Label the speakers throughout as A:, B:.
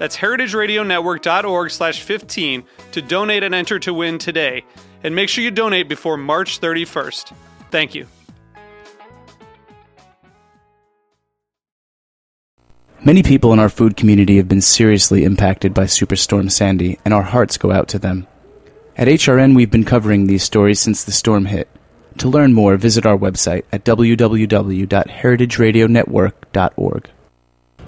A: That's heritageradionetwork.org slash 15 to donate and enter to win today. And make sure you donate before March 31st. Thank you.
B: Many people in our food community have been seriously impacted by Superstorm Sandy, and our hearts go out to them. At HRN, we've been covering these stories since the storm hit. To learn more, visit our website at www.heritageradionetwork.org.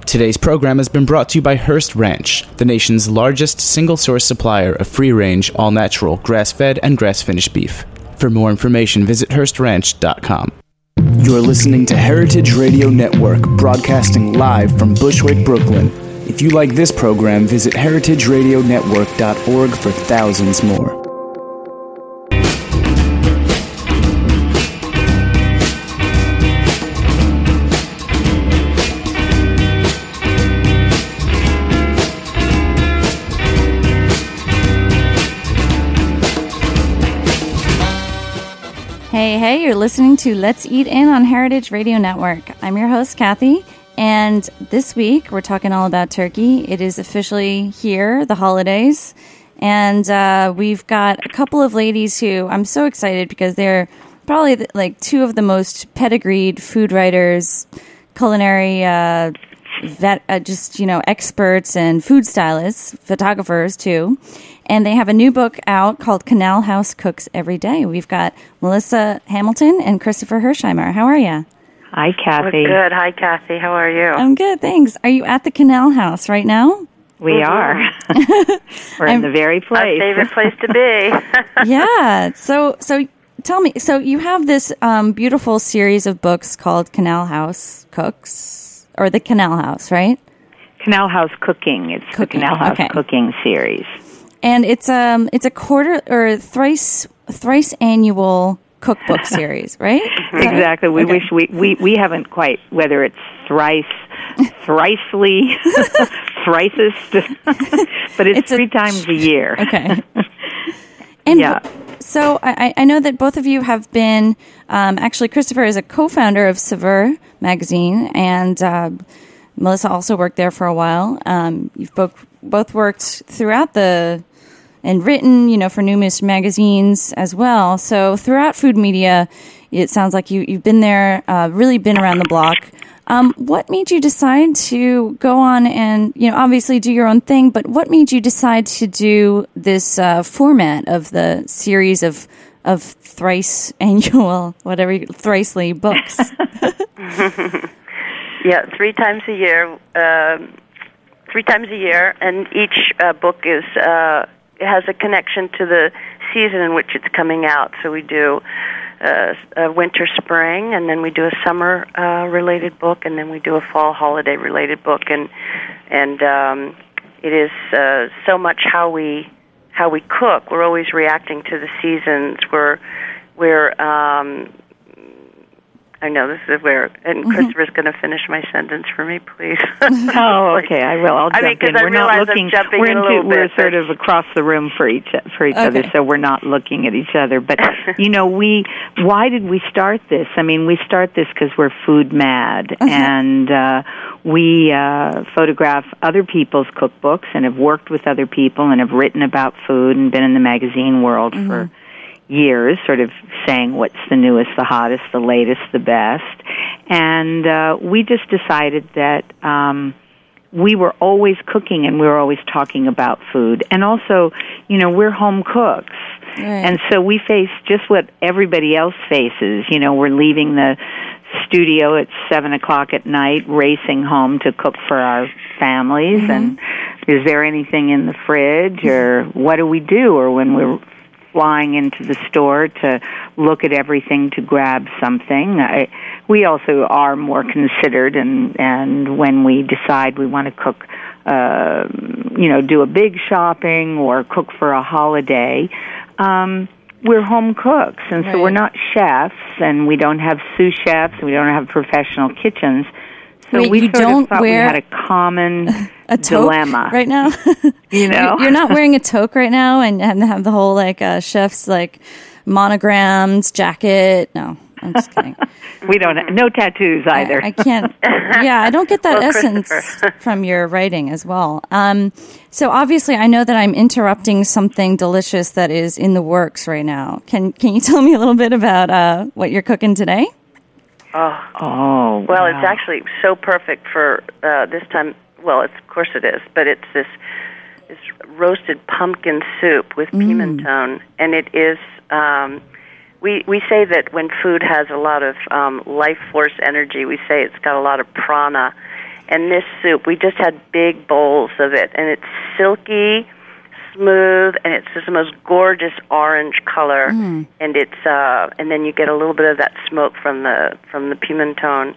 B: Today's program has been brought to you by Hearst Ranch, the nation's largest single source supplier of free range, all natural, grass fed, and grass finished beef. For more information, visit HearstRanch.com. You're listening to Heritage Radio Network, broadcasting live from Bushwick, Brooklyn. If you like this program, visit heritageradionetwork.org for thousands more.
C: Hey, hey, you're listening to Let's Eat In on Heritage Radio Network. I'm your host, Cathy, and this week we're talking all about turkey. It is officially here, the holidays, and uh, we've got a couple of ladies who I'm so excited because they're probably the, like two of the most pedigreed food writers, culinary, uh, vet, uh, just, you know, experts and food stylists, photographers too and they have a new book out called Canal House Cooks Every Day. We've got Melissa Hamilton and Christopher Hirsheimer. How are you?
D: Hi, Cathy.
E: We're good. Hi, Cathy. How are you?
C: I'm good, thanks. Are you at the Canal House right now?
D: We mm-hmm. are. We're in the very place.
E: Our favorite place to be.
C: yeah. So, so tell me. So you have this um, beautiful series of books called Canal House Cooks, or the Canal House, right?
D: Canal House Cooking. It's cooking. the Canal House okay. Cooking series
C: and it's um it's a quarter or thrice thrice annual cookbook series, right?
D: exactly. We okay. wish we, we we haven't quite whether it's thrice, thricely, thricest, but it's, it's three a, times a year.
C: Okay. And yeah. So I, I know that both of you have been um, actually Christopher is a co-founder of Saveur magazine, and uh, Melissa also worked there for a while. Um, you've both both worked throughout the and written, you know, for numerous magazines as well. So throughout food media, it sounds like you, you've been there, uh, really been around the block. Um, what made you decide to go on and, you know, obviously do your own thing, but what made you decide to do this uh, format of the series of of thrice annual, whatever, thricely books?
E: yeah, three times a year. Um, three times a year, and each uh, book is uh, has a connection to the season in which it's coming out. So we do uh, a winter spring, and then we do a summer uh, related book, and then we do a fall holiday related book, and and um, it is uh, so much how we how we cook. We're always reacting to the seasons. We're we're um, I know this is where, and mm-hmm. Christopher's going to finish my sentence for me, please.
D: oh, okay, I will. I'll jump
E: I mean,
D: in. We're not looking.
E: we're
D: into, we're bit, sort of across the room for each for each okay. other, so we're not looking at each other. But you know, we why did we start this? I mean, we start this because we're food mad, uh-huh. and uh, we uh, photograph other people's cookbooks and have worked with other people and have written about food and been in the magazine world mm-hmm. for years, sort of saying what's the newest, the hottest, the latest, the best. And uh, we just decided that um, we were always cooking and we were always talking about food. And also, you know, we're home cooks. Right. And so we face just what everybody else faces. You know, we're leaving the studio at seven o'clock at night, racing home to cook for our families. Mm-hmm. And is there anything in the fridge, or what do we do? Or when we're flying into the store to look at everything to grab something. I, we also are more considered, and and when we decide we want to cook, uh, you know, do a big shopping or cook for a holiday. Um, we're home cooks, and right. so we're not chefs, and we don't have sous chefs, and we don't have professional kitchens. So
C: Wait,
D: we
C: you don't
D: of
C: wear
D: we had a common
C: a
D: dilemma
C: right now.
D: you know,
C: you're not wearing a toque right now, and, and have the whole like uh, chef's like monograms jacket. No, I'm just kidding.
D: we don't no tattoos either.
C: I, I can't. Yeah, I don't get that well, essence from your writing as well. Um, so obviously, I know that I'm interrupting something delicious that is in the works right now. Can Can you tell me a little bit about uh, what you're cooking today?
E: Oh,
D: oh
E: well,
D: wow.
E: it's actually so perfect for uh, this time. Well, it's, of course it is, but it's this this roasted pumpkin soup with mm. pimentón, and it is. Um, we we say that when food has a lot of um, life force energy, we say it's got a lot of prana. And this soup, we just had big bowls of it, and it's silky, smooth, and it's just the most gorgeous orange color. Mm. And it's uh, and then you get a little bit of that smoke from the from the pimentón.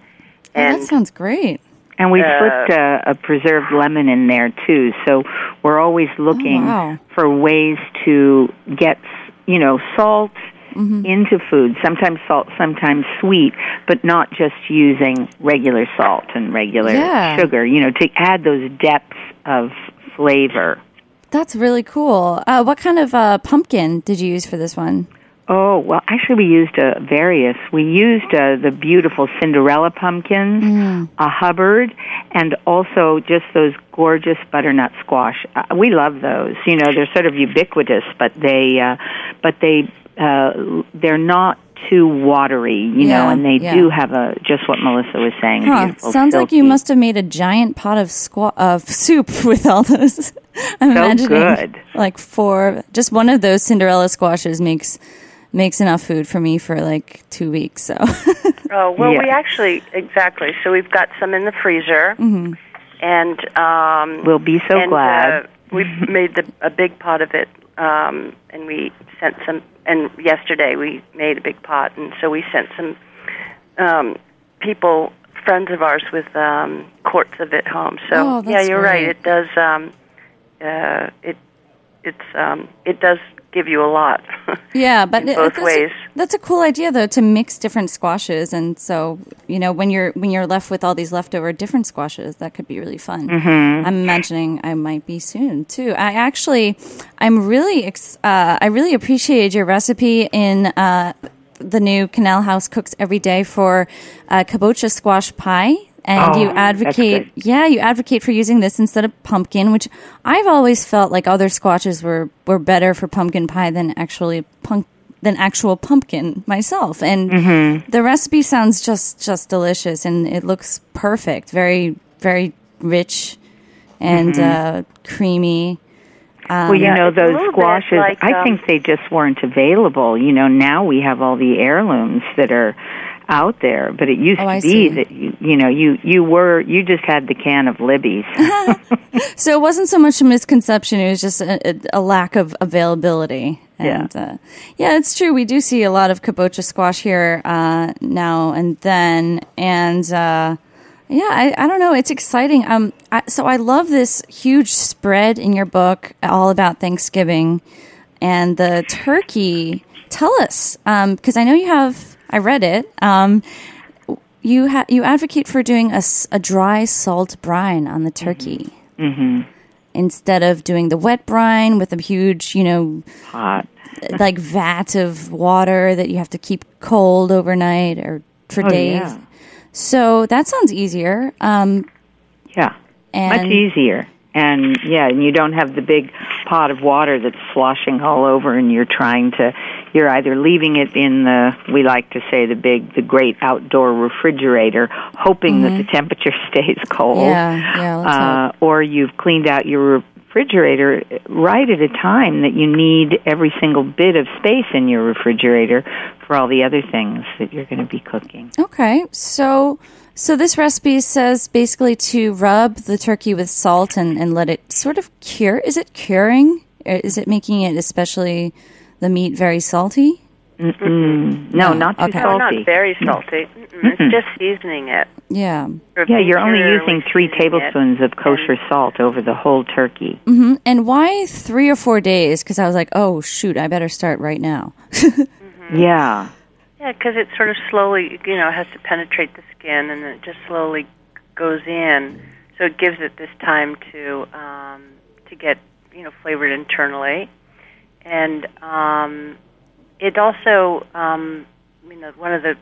C: And oh, that sounds great.
D: And we uh, put uh, a preserved lemon in there too. So we're always looking
C: oh, wow.
D: for ways to get, you know, salt mm-hmm. into food. Sometimes salt, sometimes sweet, but not just using regular salt and regular
C: yeah.
D: sugar. You know, to add those depths of flavor.
C: That's really cool. Uh, what kind of uh, pumpkin did you use for this one?
D: Oh, well, actually, we used uh, various. We used uh, the beautiful Cinderella pumpkins,
C: mm.
D: a Hubbard, and also just those gorgeous butternut squash. Uh, we love those. You know, they're sort of ubiquitous, but they, uh, but they, uh, they're not too watery, you
C: yeah,
D: know, and they
C: yeah.
D: do have a just what Melissa was saying.
C: Huh. Sounds
D: silky.
C: like you must have made a giant pot of squa- of soup with all those. I'm
D: so
C: imagining
D: good.
C: like four. Just one of those Cinderella squashes makes makes enough food for me for like two weeks. So.
E: oh well, yeah. we actually exactly. So we've got some in the freezer,
C: mm-hmm.
E: and um,
D: we'll be so
E: and,
D: glad.
E: Uh, we made the, a big pot of it, um, and we sent some. And yesterday we made a big pot, and so we sent some um, people, friends of ours, with um, quarts of it home. So
C: oh,
E: yeah, you're
C: great.
E: right. It does. Um, uh, it it's um, it does give you a lot.
C: Yeah, but
E: both
C: that's
E: ways.
C: A, that's a cool idea though to mix different squashes, and so you know when you're when you're left with all these leftover different squashes, that could be really fun.
D: Mm-hmm.
C: I'm imagining I might be soon too. I actually, I'm really, ex- uh, I really appreciated your recipe in. Uh, the new Canal House cooks every day for uh, kabocha squash pie and
D: oh,
C: you advocate yeah you advocate for using this instead of pumpkin which i've always felt like other squashes were were better for pumpkin pie than actually punk than actual pumpkin myself and
D: mm-hmm.
C: the recipe sounds just just delicious and it looks perfect very very rich and
D: mm-hmm.
C: uh, creamy um,
D: well, you know those squashes.
E: Like, um,
D: I think they just weren't available. You know, now we have all the heirlooms that are out there, but it used
C: Oh,
D: to
C: I
D: be
C: see.
D: that you, you know you you were you just had the can of Libby's.
C: so it wasn't so much a misconception; it was just a, a, lack of availability. And, yeah, uh, yeah, it's true. We do see a lot of kabocha squash here uh, now and then, and uh, yeah, I, I don't know. It's exciting. Um, I, so I love this huge spread in your book, all about Thanksgiving, and the turkey. Tell us, because I know you have. I read it. Um, you ha- you advocate for doing a dry salt brine on the turkey
D: hmm
C: instead of doing the wet brine with a huge, you know,
D: Hot.
C: like vat of water that you have to keep cold overnight or for
D: Oh,
C: days.
D: yeah.
C: So that sounds easier. Um,
D: Yeah. Much easier. And yeah, and you don't have the big pot of water that's sloshing all over and you're trying to, you're either leaving it in the we like to say the big the great outdoor refrigerator hoping that the temperature stays cold.
C: Yeah, yeah,
D: uh, or you've cleaned out your refrigerator right at a time that you need every single bit of space in your refrigerator for all the other things that you're going to be cooking.
C: Okay, so so this recipe says basically to rub the turkey with salt and, and let it sort of cure. Is it curing? Or Is it making it especially the meat very salty?
D: Mm-mm. No,
C: No,
D: not too
C: okay.
E: No,
D: salty.
E: not very salty. Mm-mm. It's just seasoning it.
C: Yeah.
D: Yeah, you're only using three
E: seasoning it.
D: tablespoons of kosher salt over the whole turkey.
C: hmm And why three or four days? Because I was like, oh shoot, I better start right now.
D: Yeah.
E: Yeah, because it sort of slowly, you know, has to penetrate the skin, and it just slowly goes in. So it gives it this time to um, to get, you know, flavored internally, and um, it also, um, you know, one of the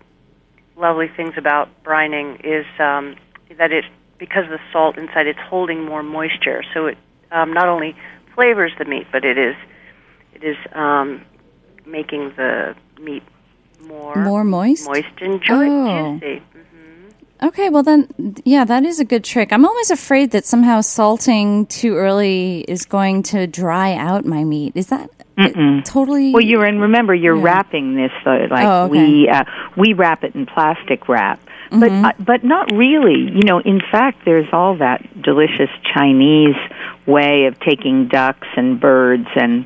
E: lovely things about brining is um, that it, because of the salt inside, it's holding more moisture. So it um, not only flavors the meat, but it is it is um, making the meat more
C: More moist?
E: moist and
C: Oh.
E: juicy.
C: Okay, well then, yeah, that is a good trick. I'm always afraid that somehow salting too early is going to dry out my meat. Is that totally?
D: Well, you're and remember you're
C: Yeah.
D: wrapping this uh, like
C: Oh, okay.
D: we uh, we wrap it in plastic wrap. But
C: Mm-hmm.
D: uh, but not really. You know, in fact, there's all that delicious Chinese way of taking ducks and birds and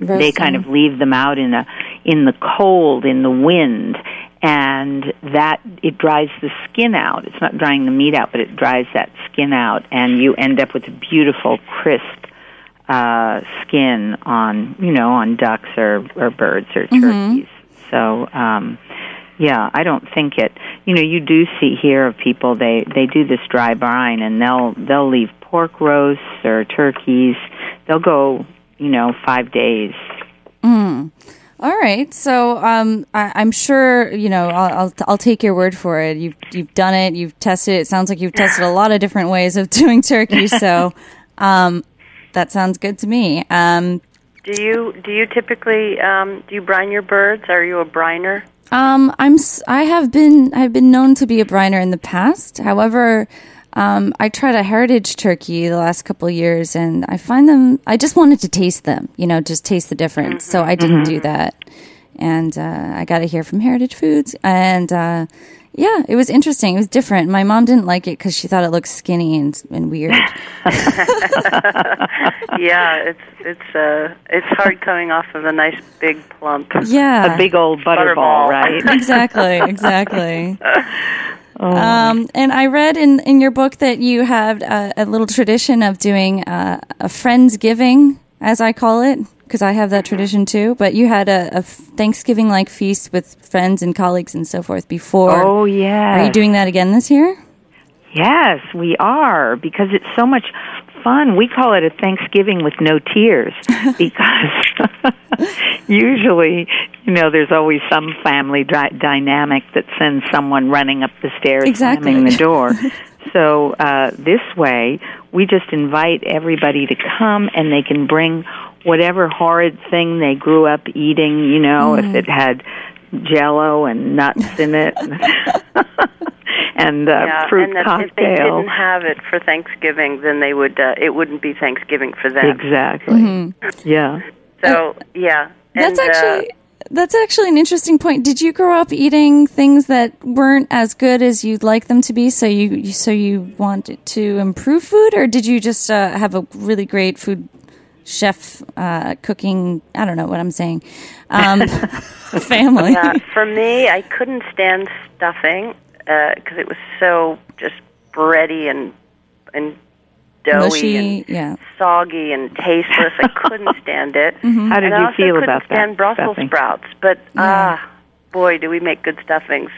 D: they kind of leave them out in a in the cold in the wind and that it dries the skin out. It's not drying the meat out but it dries that skin out and you end up with a beautiful crisp uh skin on you know on ducks or or birds or turkeys. So um yeah i don't think it you know you do see here of people they they do this dry brine and they'll they'll leave pork roasts or turkeys. They'll go you know 5 days
C: All right, so um, I, I'm sure you know. I'll, I'll I'll take your word for it. You've you've done it. You've tested it. It sounds like you've tested a lot of different ways of doing turkey. So, um, that sounds good to me. Um,
E: Do you do you typically um, do you brine your birds? Are you a briner?
C: Um, I'm I have been I've been known to be a briner in the past. However, um, I tried a heritage turkey the last couple of years, and I find them. I just wanted to taste them, you know, just taste the difference. So I didn't do that, and uh, I got it here from Heritage Foods, and uh, yeah, it was interesting. It was different. My mom didn't like it because she thought it looked skinny and, and weird.
E: yeah, it's it's uh it's hard coming off of a nice big plump.
C: Yeah,
D: a big old butterball,
E: Butterball.
D: right?
C: exactly, exactly. Um, and I read in, in your book that you have a, a little tradition of doing uh, a friendsgiving, as I call it, because I have that tradition too. But you had a, a Thanksgiving like feast with friends and colleagues and so forth before.
D: oh yeah.
C: Are you doing that again this year?
D: Yes, we are because it's so much fun. We call it a Thanksgiving with no tears because usually, you know, there's always some family dy- dynamic that sends someone running up the stairs,
C: Exactly.
D: slamming the door. so uh, this way, we just invite everybody to come, and they can bring whatever horrid thing they grew up eating. You know, if it had Jello and nuts in it. And uh,
E: yeah,
D: fruit
E: and that
D: cocktail.
E: if they didn't have it for Thanksgiving, then they would uh, it wouldn't be Thanksgiving for them.
D: Exactly. Yeah.
E: So yeah,
C: That's
E: and, uh,
C: actually that's actually an interesting point. Did you grow up eating things that weren't as good as you'd like them to be? So you you- so you wanted to improve food, or did you just uh, have a really great food chef uh, cooking? I don't know what I'm saying. Um, family.
E: Yeah, for me, I couldn't stand stuffing because it was so just bready and and doughy
C: Mushy,
E: and
C: yeah.
E: soggy and tasteless. I couldn't stand it.
D: How did
E: and I
D: you
E: also
D: feel
E: couldn't
D: about that
E: stand Brussels
D: stuffing?
E: sprouts, but ah, boy, do we make good stuffings!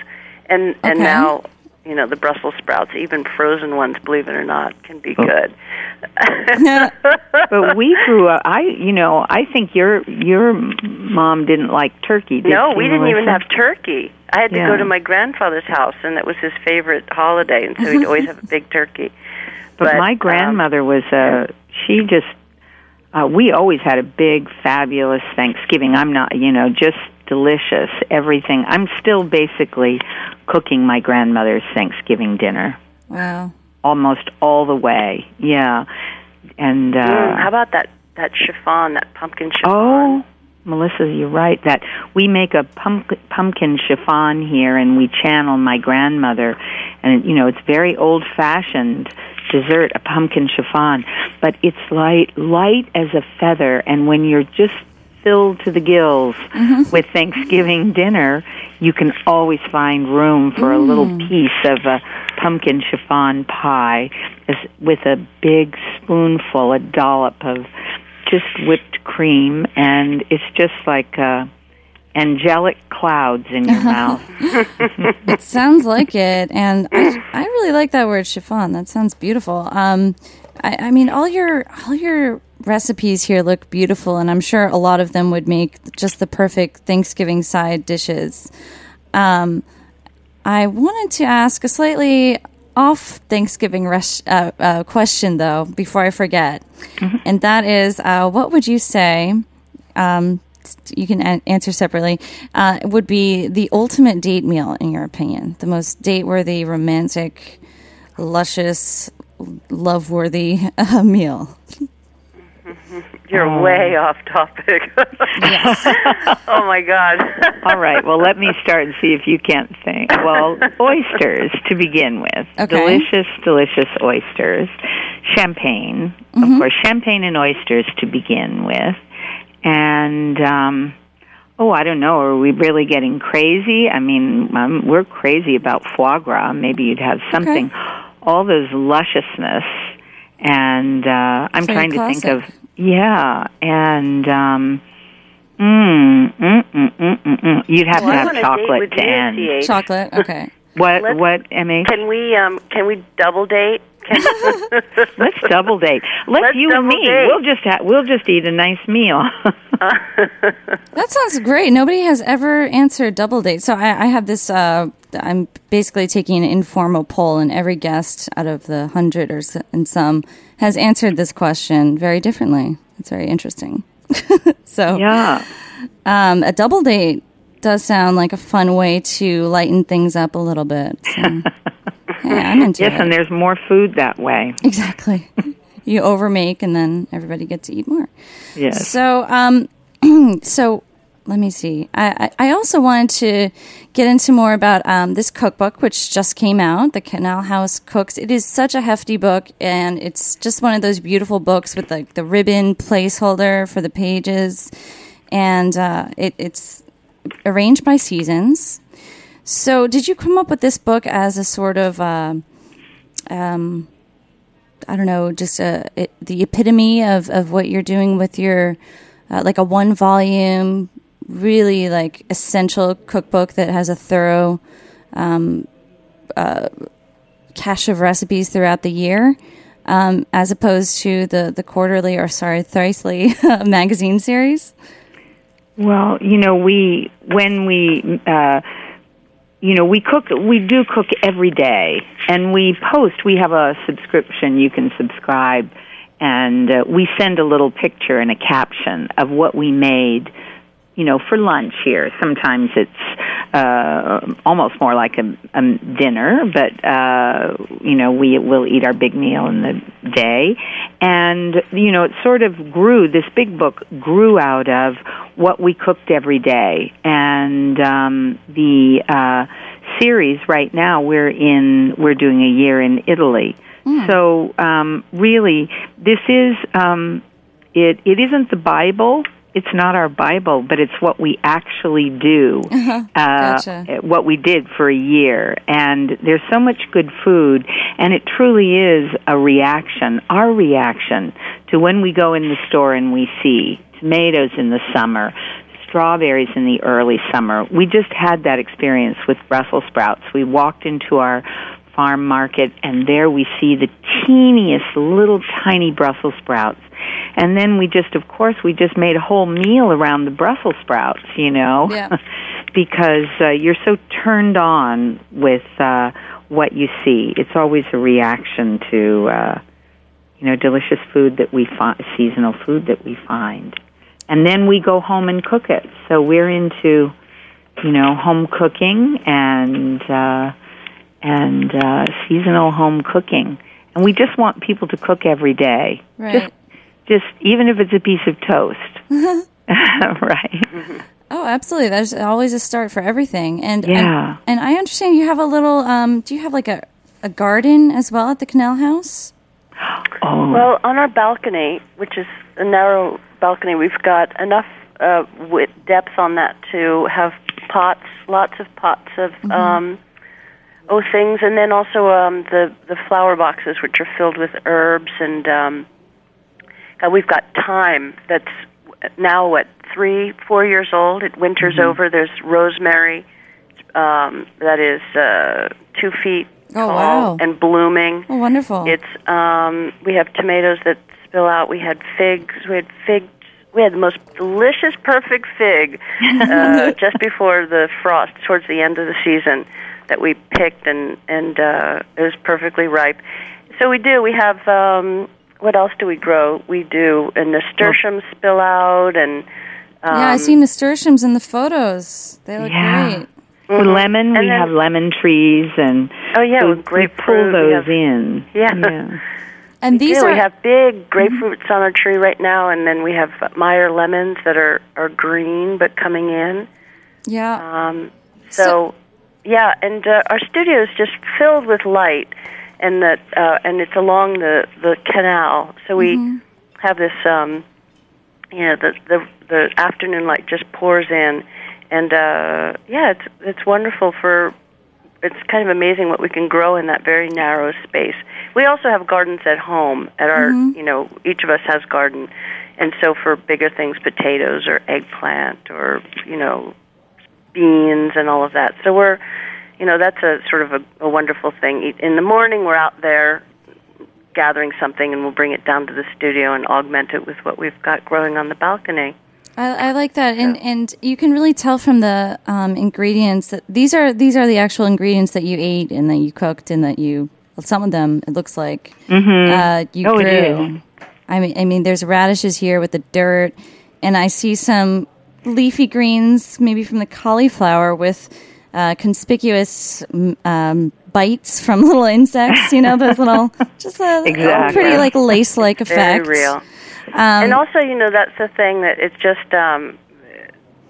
E: And and now you know the Brussels sprouts, even frozen ones, believe it or not, can be good.
D: But we grew up. I, you know, I think your your mom didn't like turkey. Did
E: no,
D: she,
E: we didn't even have turkey. I had to
D: Yeah.
E: go to my grandfather's house, and that was his favorite holiday, and so he'd always have a big turkey.
D: But,
E: but,
D: my
E: um,
D: grandmother was a. She just uh, we always had a big, fabulous Thanksgiving. I'm not, you know, just delicious, everything. I'm still basically cooking my grandmother's Thanksgiving dinner.
C: Wow.
D: Almost all the way, yeah. And uh,
E: mm, how about that that chiffon, that pumpkin chiffon?
D: Oh, Melissa, you're right. That we make a pumpkin, pumpkin chiffon here, and we channel my grandmother, and you know it's very old fashioned dessert, a pumpkin chiffon, but it's light, light as a feather, and when you're just filled to the gills mm-hmm. with Thanksgiving dinner, you can always find room for mm. a little mm. piece of a pumpkin chiffon pie with a big spoonful, a dollop of just whipped cream, and it's just like uh, angelic clouds in your mouth.
C: it sounds like it, and I, I really like that word chiffon. That sounds beautiful. Um, I, I mean, all your all your recipes here look beautiful, and I'm sure a lot of them would make just the perfect Thanksgiving side dishes. Um, I wanted to ask a slightly off Thanksgiving res- uh, uh, question, though, before I forget. Mm-hmm. And that is uh, what would you say? Um, you can a- answer separately. Uh, would be the ultimate date meal, in your opinion? The most date worthy, romantic, luscious, love worthy uh, meal?
E: You're oh. way off topic.
C: yes.
E: oh my God.
D: All right. Well, let me start and see if you can't think. Well, oysters to begin with.
C: Okay.
D: Delicious, delicious oysters. Champagne, mm-hmm. of course. Champagne and oysters to begin with, and. um Oh, I don't know. Are we really getting crazy? I mean, um, we're crazy about foie gras. Maybe you'd have something. Okay. All those lusciousness, and uh, I'm
C: Very
D: trying to think of yeah, and um, mm, mm, mm, mm, mm, mm. you'd have
E: well,
D: to have chocolate to end.
C: Chocolate, okay.
D: What? Let's, what, Emmy?
E: Can we um, can we double date?
D: Let's double date. Let's,
E: Let's
D: you and me.
E: Date.
D: We'll just ha- we'll just eat a nice meal.
C: that sounds great. Nobody has ever answered double date. So I, I have this. Uh, I'm basically taking an informal poll, and every guest out of the hundred or so, and some has answered this question very differently. It's very interesting. so
D: yeah,
C: um, a double date does sound like a fun way to lighten things up a little bit. So. Yeah, I'm into
D: yes,
C: it.
D: and there's more food that way.
C: Exactly. you overmake, and then everybody gets to eat more.
D: Yes.
C: So, um, so let me see. I, I also wanted to get into more about um, this cookbook, which just came out, the Canal House Cooks. It is such a hefty book, and it's just one of those beautiful books with like the ribbon placeholder for the pages, and uh, it, it's arranged by seasons. So, did you come up with this book as a sort of, uh, um, I don't know, just a, it, the epitome of, of what you're doing with your, uh, like a one volume, really like essential cookbook that has a thorough um, uh, cache of recipes throughout the year, um, as opposed to the, the quarterly or sorry, thrice-ly magazine series?
D: Well, you know, we when we uh, you know, we cook, we do cook every day, and we post. We have a subscription you can subscribe, and uh, we send a little picture and a caption of what we made you know, for lunch here. Sometimes it's uh, almost more like a, a dinner, but uh, you know, we will eat our big meal in the day, and you know, it sort of grew. This big book grew out of what we cooked every day, and um, the uh, series right now we're in. We're doing a year in Italy. Mm. So um, really, this is um, it. It isn't the Bible it's not our Bible, but it's what we actually do,
C: uh-huh. gotcha.
D: uh, what we did for a year. And there's so much good food, and it truly is a reaction, our reaction to when we go in the store and we see tomatoes in the summer, strawberries in the early summer. We just had that experience with Brussels sprouts. We walked into our farm market, and there we see the teeniest little tiny Brussels sprouts and then we just, of course, we just made a whole meal around the Brussels sprouts, you know,
C: yeah.
D: because uh, you're so turned on with uh, what you see. It's always a reaction to, uh, you know, delicious food that we find, seasonal food that we find. And then we go home and cook it. So we're into, you know, home cooking and, uh, and, uh, seasonal home cooking. And we just want people to cook every day.
C: Right.
D: Just, just, even if it's a piece of toast. right.
C: Oh, absolutely. That's always a start for everything. And,
D: Yeah.
C: and, and I understand you have a little, um, do you have like a, a garden as well at the Canal House?
D: Oh,
E: Well, on our balcony, which is a narrow balcony, we've got enough uh, wi- depth on that to have pots, lots of pots of um, oh things, and then also um, the the flower boxes, which are filled with herbs, and um, uh, we've got thyme that's now what three, four years old. It winter's over. There's rosemary um, that is uh, two feet
C: Oh,
E: tall
C: wow.
E: and blooming.
C: Oh, wonderful.
E: It's um we have tomatoes that spill out. We had figs. We had figs. We had the most delicious, perfect fig uh, just before the frost, towards the end of the season, that we picked and and uh, it was perfectly ripe. So we do. We have um, what else do we grow? We do and nasturtiums spill out and um,
C: yeah, I see nasturtiums in the photos. They look
D: Yeah.
C: great.
D: For lemon,
E: And
D: we
E: then-
D: have lemon trees, and
E: Oh, yeah,
D: we,
E: with
D: we
E: grapefruit,
D: pull
E: we
D: those
E: have-
D: in.
E: Yeah.
C: And these
E: yeah,
C: are
E: we have big grapefruits on our tree right now, and then we have Meyer lemons that are are green but coming in.
C: yeah.
E: Um, so, yeah, and uh, our studio is just filled with light, and that uh, and it's along the the canal. So we have this, um, you know, the the the afternoon light just pours in, and uh, yeah, it's it's wonderful for. It's kind of amazing what we can grow in that very narrow space. We also have gardens at home. At our, you know, each of us has garden, and so for bigger things, potatoes or eggplant or you know beans and all of that. So we're, you know, that's a sort of a, a wonderful thing. In the morning, we're out there gathering something, and we'll bring it down to the studio and augment it with what we've got growing on the balcony.
C: I, I like that, and and you can really tell from the um, ingredients that these are these are the actual ingredients that you ate and that you cooked and that you. Well, some of them it looks like uh, you
D: Oh,
C: grew.
D: is.
C: I mean, I mean, there's radishes here with the dirt, and I see some leafy greens, maybe from the cauliflower with uh, conspicuous mm, um, bites from little insects. You know, those little just a,
D: Exactly.
C: pretty like lace-like effect.
E: Very real.
C: Um,
E: and also, you know, that's the thing that it's just, um,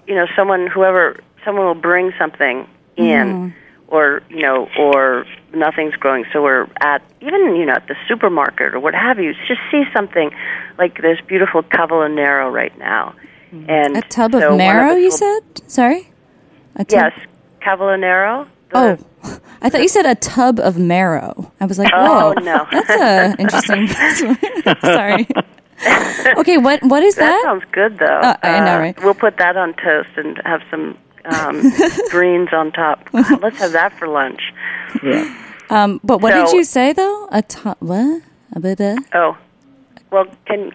E: you know, someone, whoever, someone will bring something in, or you know, or nothing's growing. So we're at even you know at the supermarket or what have you. Just see something like this beautiful cavolo nero right now, and
C: a tub
E: so one
C: of marrow.
E: us
C: You said sorry. A tub-
E: yes, cavolo nero.
C: Oh, I thought you said a tub of marrow. I was like,
E: Oh,
C: whoa,
E: no.
C: that's a interesting. Sorry. Okay, what what is
E: That
C: that?
E: sounds good, though.
C: Uh, I know, right?
E: We'll put that on toast and have some um, greens on top. Let's have that for lunch.
D: Yeah.
C: Um, but what did you say though? A tub? What? A bit of-
E: Oh, well, can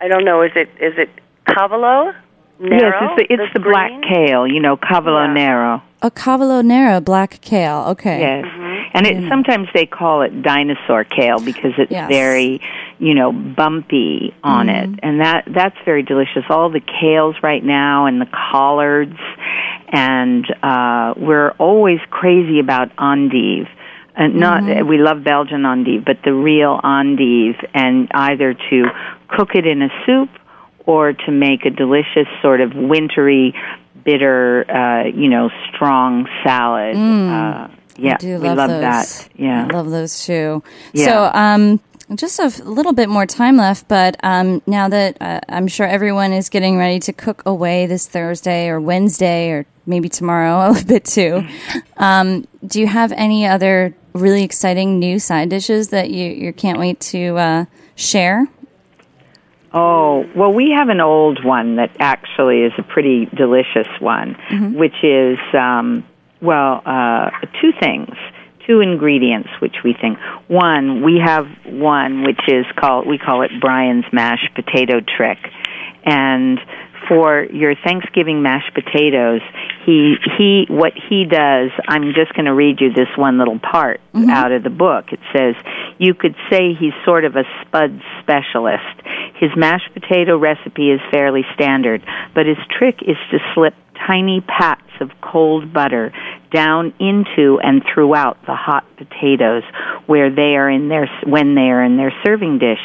E: I don't know. Is it is it cavolo?
D: Yes, it's the, it's the, black kale, you know, cavolo nero
C: A Cavolo Nero, black kale. Okay.
D: Yes.
E: Mm-hmm.
D: And it, sometimes they call it dinosaur kale because it's
C: Yes.
D: very, you know, bumpy on
E: Mm-hmm.
D: it. And that that's very delicious. All the kales right now and the collards and uh we're always crazy about endive. And not
E: Mm-hmm.
D: we love Belgian endive, but the real endive and either to cook it in a soup or to make a delicious sort of wintry bitter uh you know strong salad uh yeah we
C: love,
D: that yeah
C: I love those too.
D: Yeah.
C: So, um, just a little bit more time left, but um, now that uh, I'm sure everyone is getting ready to cook away this Thursday or Wednesday or maybe tomorrow a little bit too, um, do you have any other really exciting new side dishes that you, you can't wait to uh, share?
D: Oh, well, we have an old one that actually is a pretty delicious one, which is, um, well, uh, two things, two ingredients, which we think. One, we have one which is called, we call it Brian's mashed potato trick. And for your Thanksgiving mashed potatoes, he he what he does i'm just going to read you this one little part mm-hmm. out of the book. It says you could say he's sort of a spud specialist. His mashed potato recipe is fairly standard but his trick is to slip tiny pats of cold butter down into and throughout the hot potatoes where they are in their when they are in their serving dish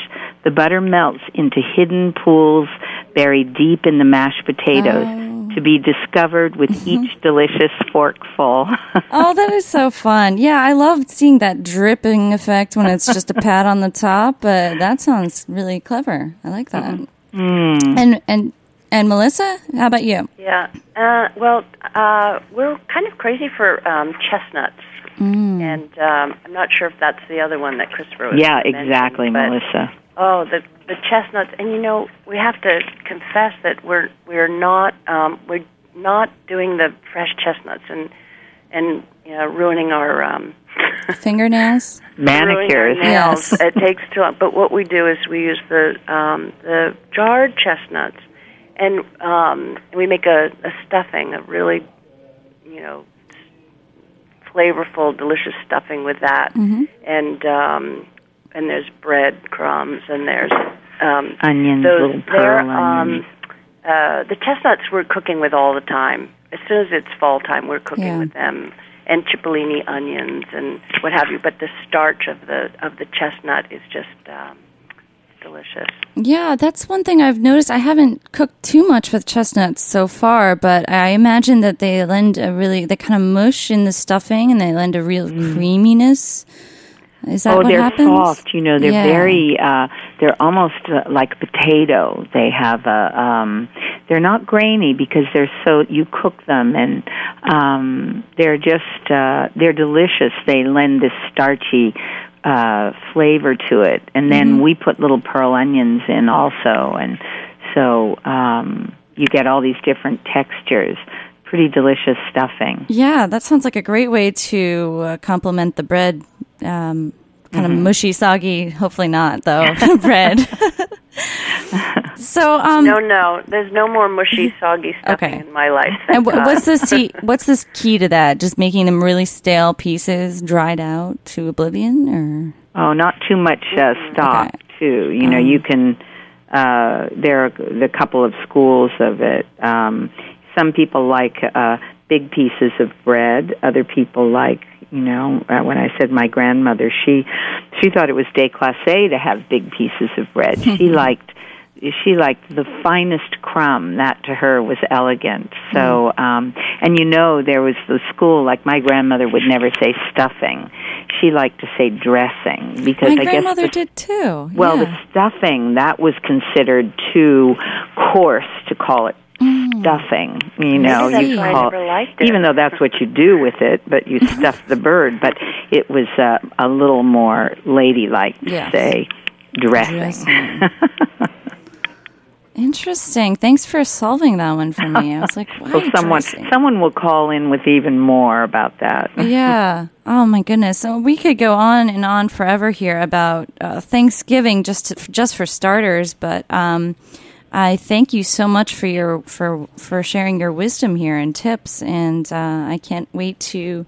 D: the butter melts into hidden pools buried deep in the mashed potatoes oh to be discovered with mm-hmm. each delicious forkful.
C: oh, that is so fun. Yeah, I love seeing that dripping effect when it's just a pat on the top, but that sounds really clever. I like that. Mm-hmm. Mm. And and and Melissa, how about you?
E: Yeah. Uh, well, uh, we're kind of crazy for um, chestnuts. Mm. And um, I'm not sure if that's the other one that Christopher was
D: Yeah, exactly, Melissa.
E: Oh, the the chestnuts, and you know, we have to confess that we're we're not um, we're not doing the fresh chestnuts and and you know, ruining our um,
C: fingernails,
D: manicures.
E: Nails. Yes. it takes too long. But what we do is we use the um, the jarred chestnuts, and um, we make a, a stuffing, a really you know flavorful, delicious stuffing with that,
C: mm-hmm.
E: and um, and there's bread crumbs and there's um,
D: onions,
E: those,
D: little pearl onions. Um,
E: uh, the chestnuts we're cooking with all the time. As soon as it's fall time, we're cooking
C: yeah.
E: with them, and cipollini onions and what have you. But the starch of the of the chestnut is just um, delicious.
C: Yeah, that's one thing I've noticed. I haven't cooked too much with chestnuts so far, but I imagine that they lend a really they kind of mush in the stuffing and they lend a real mm. creaminess. Is that
D: oh,
C: what
D: they're
C: happens?
D: soft. You know, they're
C: yeah.
D: very. Uh, they're almost uh, like potato. They have a. Um, they're not grainy because they're so. You cook them and um, they're just. Uh, they're delicious. They lend this starchy uh, flavor to it, and then mm-hmm. we put little pearl onions in also, and so um, you get all these different textures pretty delicious stuffing.
C: Yeah, that sounds like a great way to uh, complement the bread um, kind mm-hmm. of mushy, soggy. Hopefully not, though. bread. so, um,
E: no, no, there's no more mushy, soggy stuffing
C: okay.
E: in my life.
C: And w- what's this? Key, what's this key to that? Just making them really stale pieces, dried out to oblivion, or
D: oh, not too much uh, stock. Okay. Too, you know, um, you can. Uh, there are a couple of schools of it. Um, some people like uh, big pieces of bread. Other people like you know, uh, when I said my grandmother, she she thought it was déclassé to have big pieces of bread. she liked she liked the finest crumb. That to her was elegant. So, mm. um, and you know, there was the school. Like my grandmother would never say stuffing; she liked to say dressing because
C: my
D: I
C: grandmother
D: guess
C: the, did too.
D: Well,
C: yeah.
D: the stuffing that was considered too coarse to call it. Stuffing. You know,
E: you
D: call
E: even
D: though that's what you do with it, but you stuff the bird. But it was uh, a little more ladylike to
C: yes.
D: say dressing. dressing.
C: Interesting. Thanks for solving that one for me. I was like, why
D: well, someone
C: dressing?
D: someone will call in with even more about that.
C: yeah. Oh my goodness. So we could go on and on forever here about uh, Thanksgiving, just to, just for starters. But um, I thank you so much for your for for sharing your wisdom here and tips, and uh, I can't wait to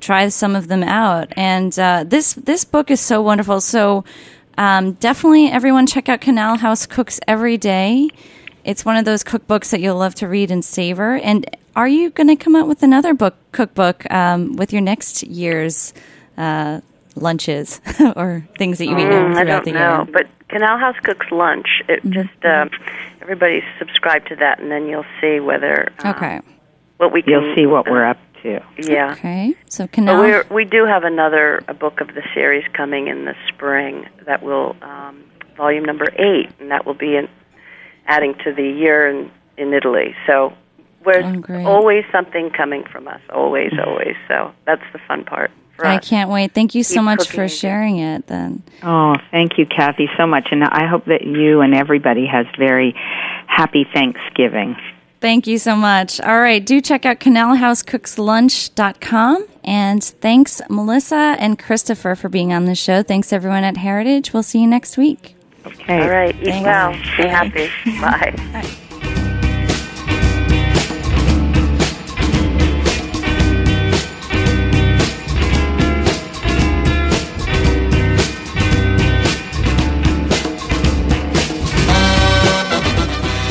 C: try some of them out. And uh, this this book is so wonderful. So um, definitely, everyone check out Canal House Cooks Every Day. It's one of those cookbooks that you'll love to read and savor. And are you going to come out with another book cookbook um, with your next year's uh, lunches or things that you eat mm, throughout the
E: know, year? But Canal House Cooks Lunch. It mm-hmm. just uh, everybody subscribe to that, and then you'll see whether
C: uh, okay
E: what we can,
D: you'll see what uh, we're up to.
E: Yeah.
C: Okay. So Canal.
E: we we do have another a book of the series coming in the spring that will um, volume number eight, and that will be in, adding to the year in in Italy. So there's
C: oh,
E: always something coming from us, always, always. So that's the fun part.
C: I can't wait. Thank you so much for sharing it then.
D: Oh, thank you, Cathy, so much. And I hope that you and everybody has very happy Thanksgiving.
C: Thank you so much. All right, do check out canalhousecooksLunch.com. And thanks, Melissa and Christopher, for being on the show. Thanks, everyone at Heritage. We'll see you next week.
D: Okay.
E: All right. Eat thanks. well. Be happy. Bye. Bye.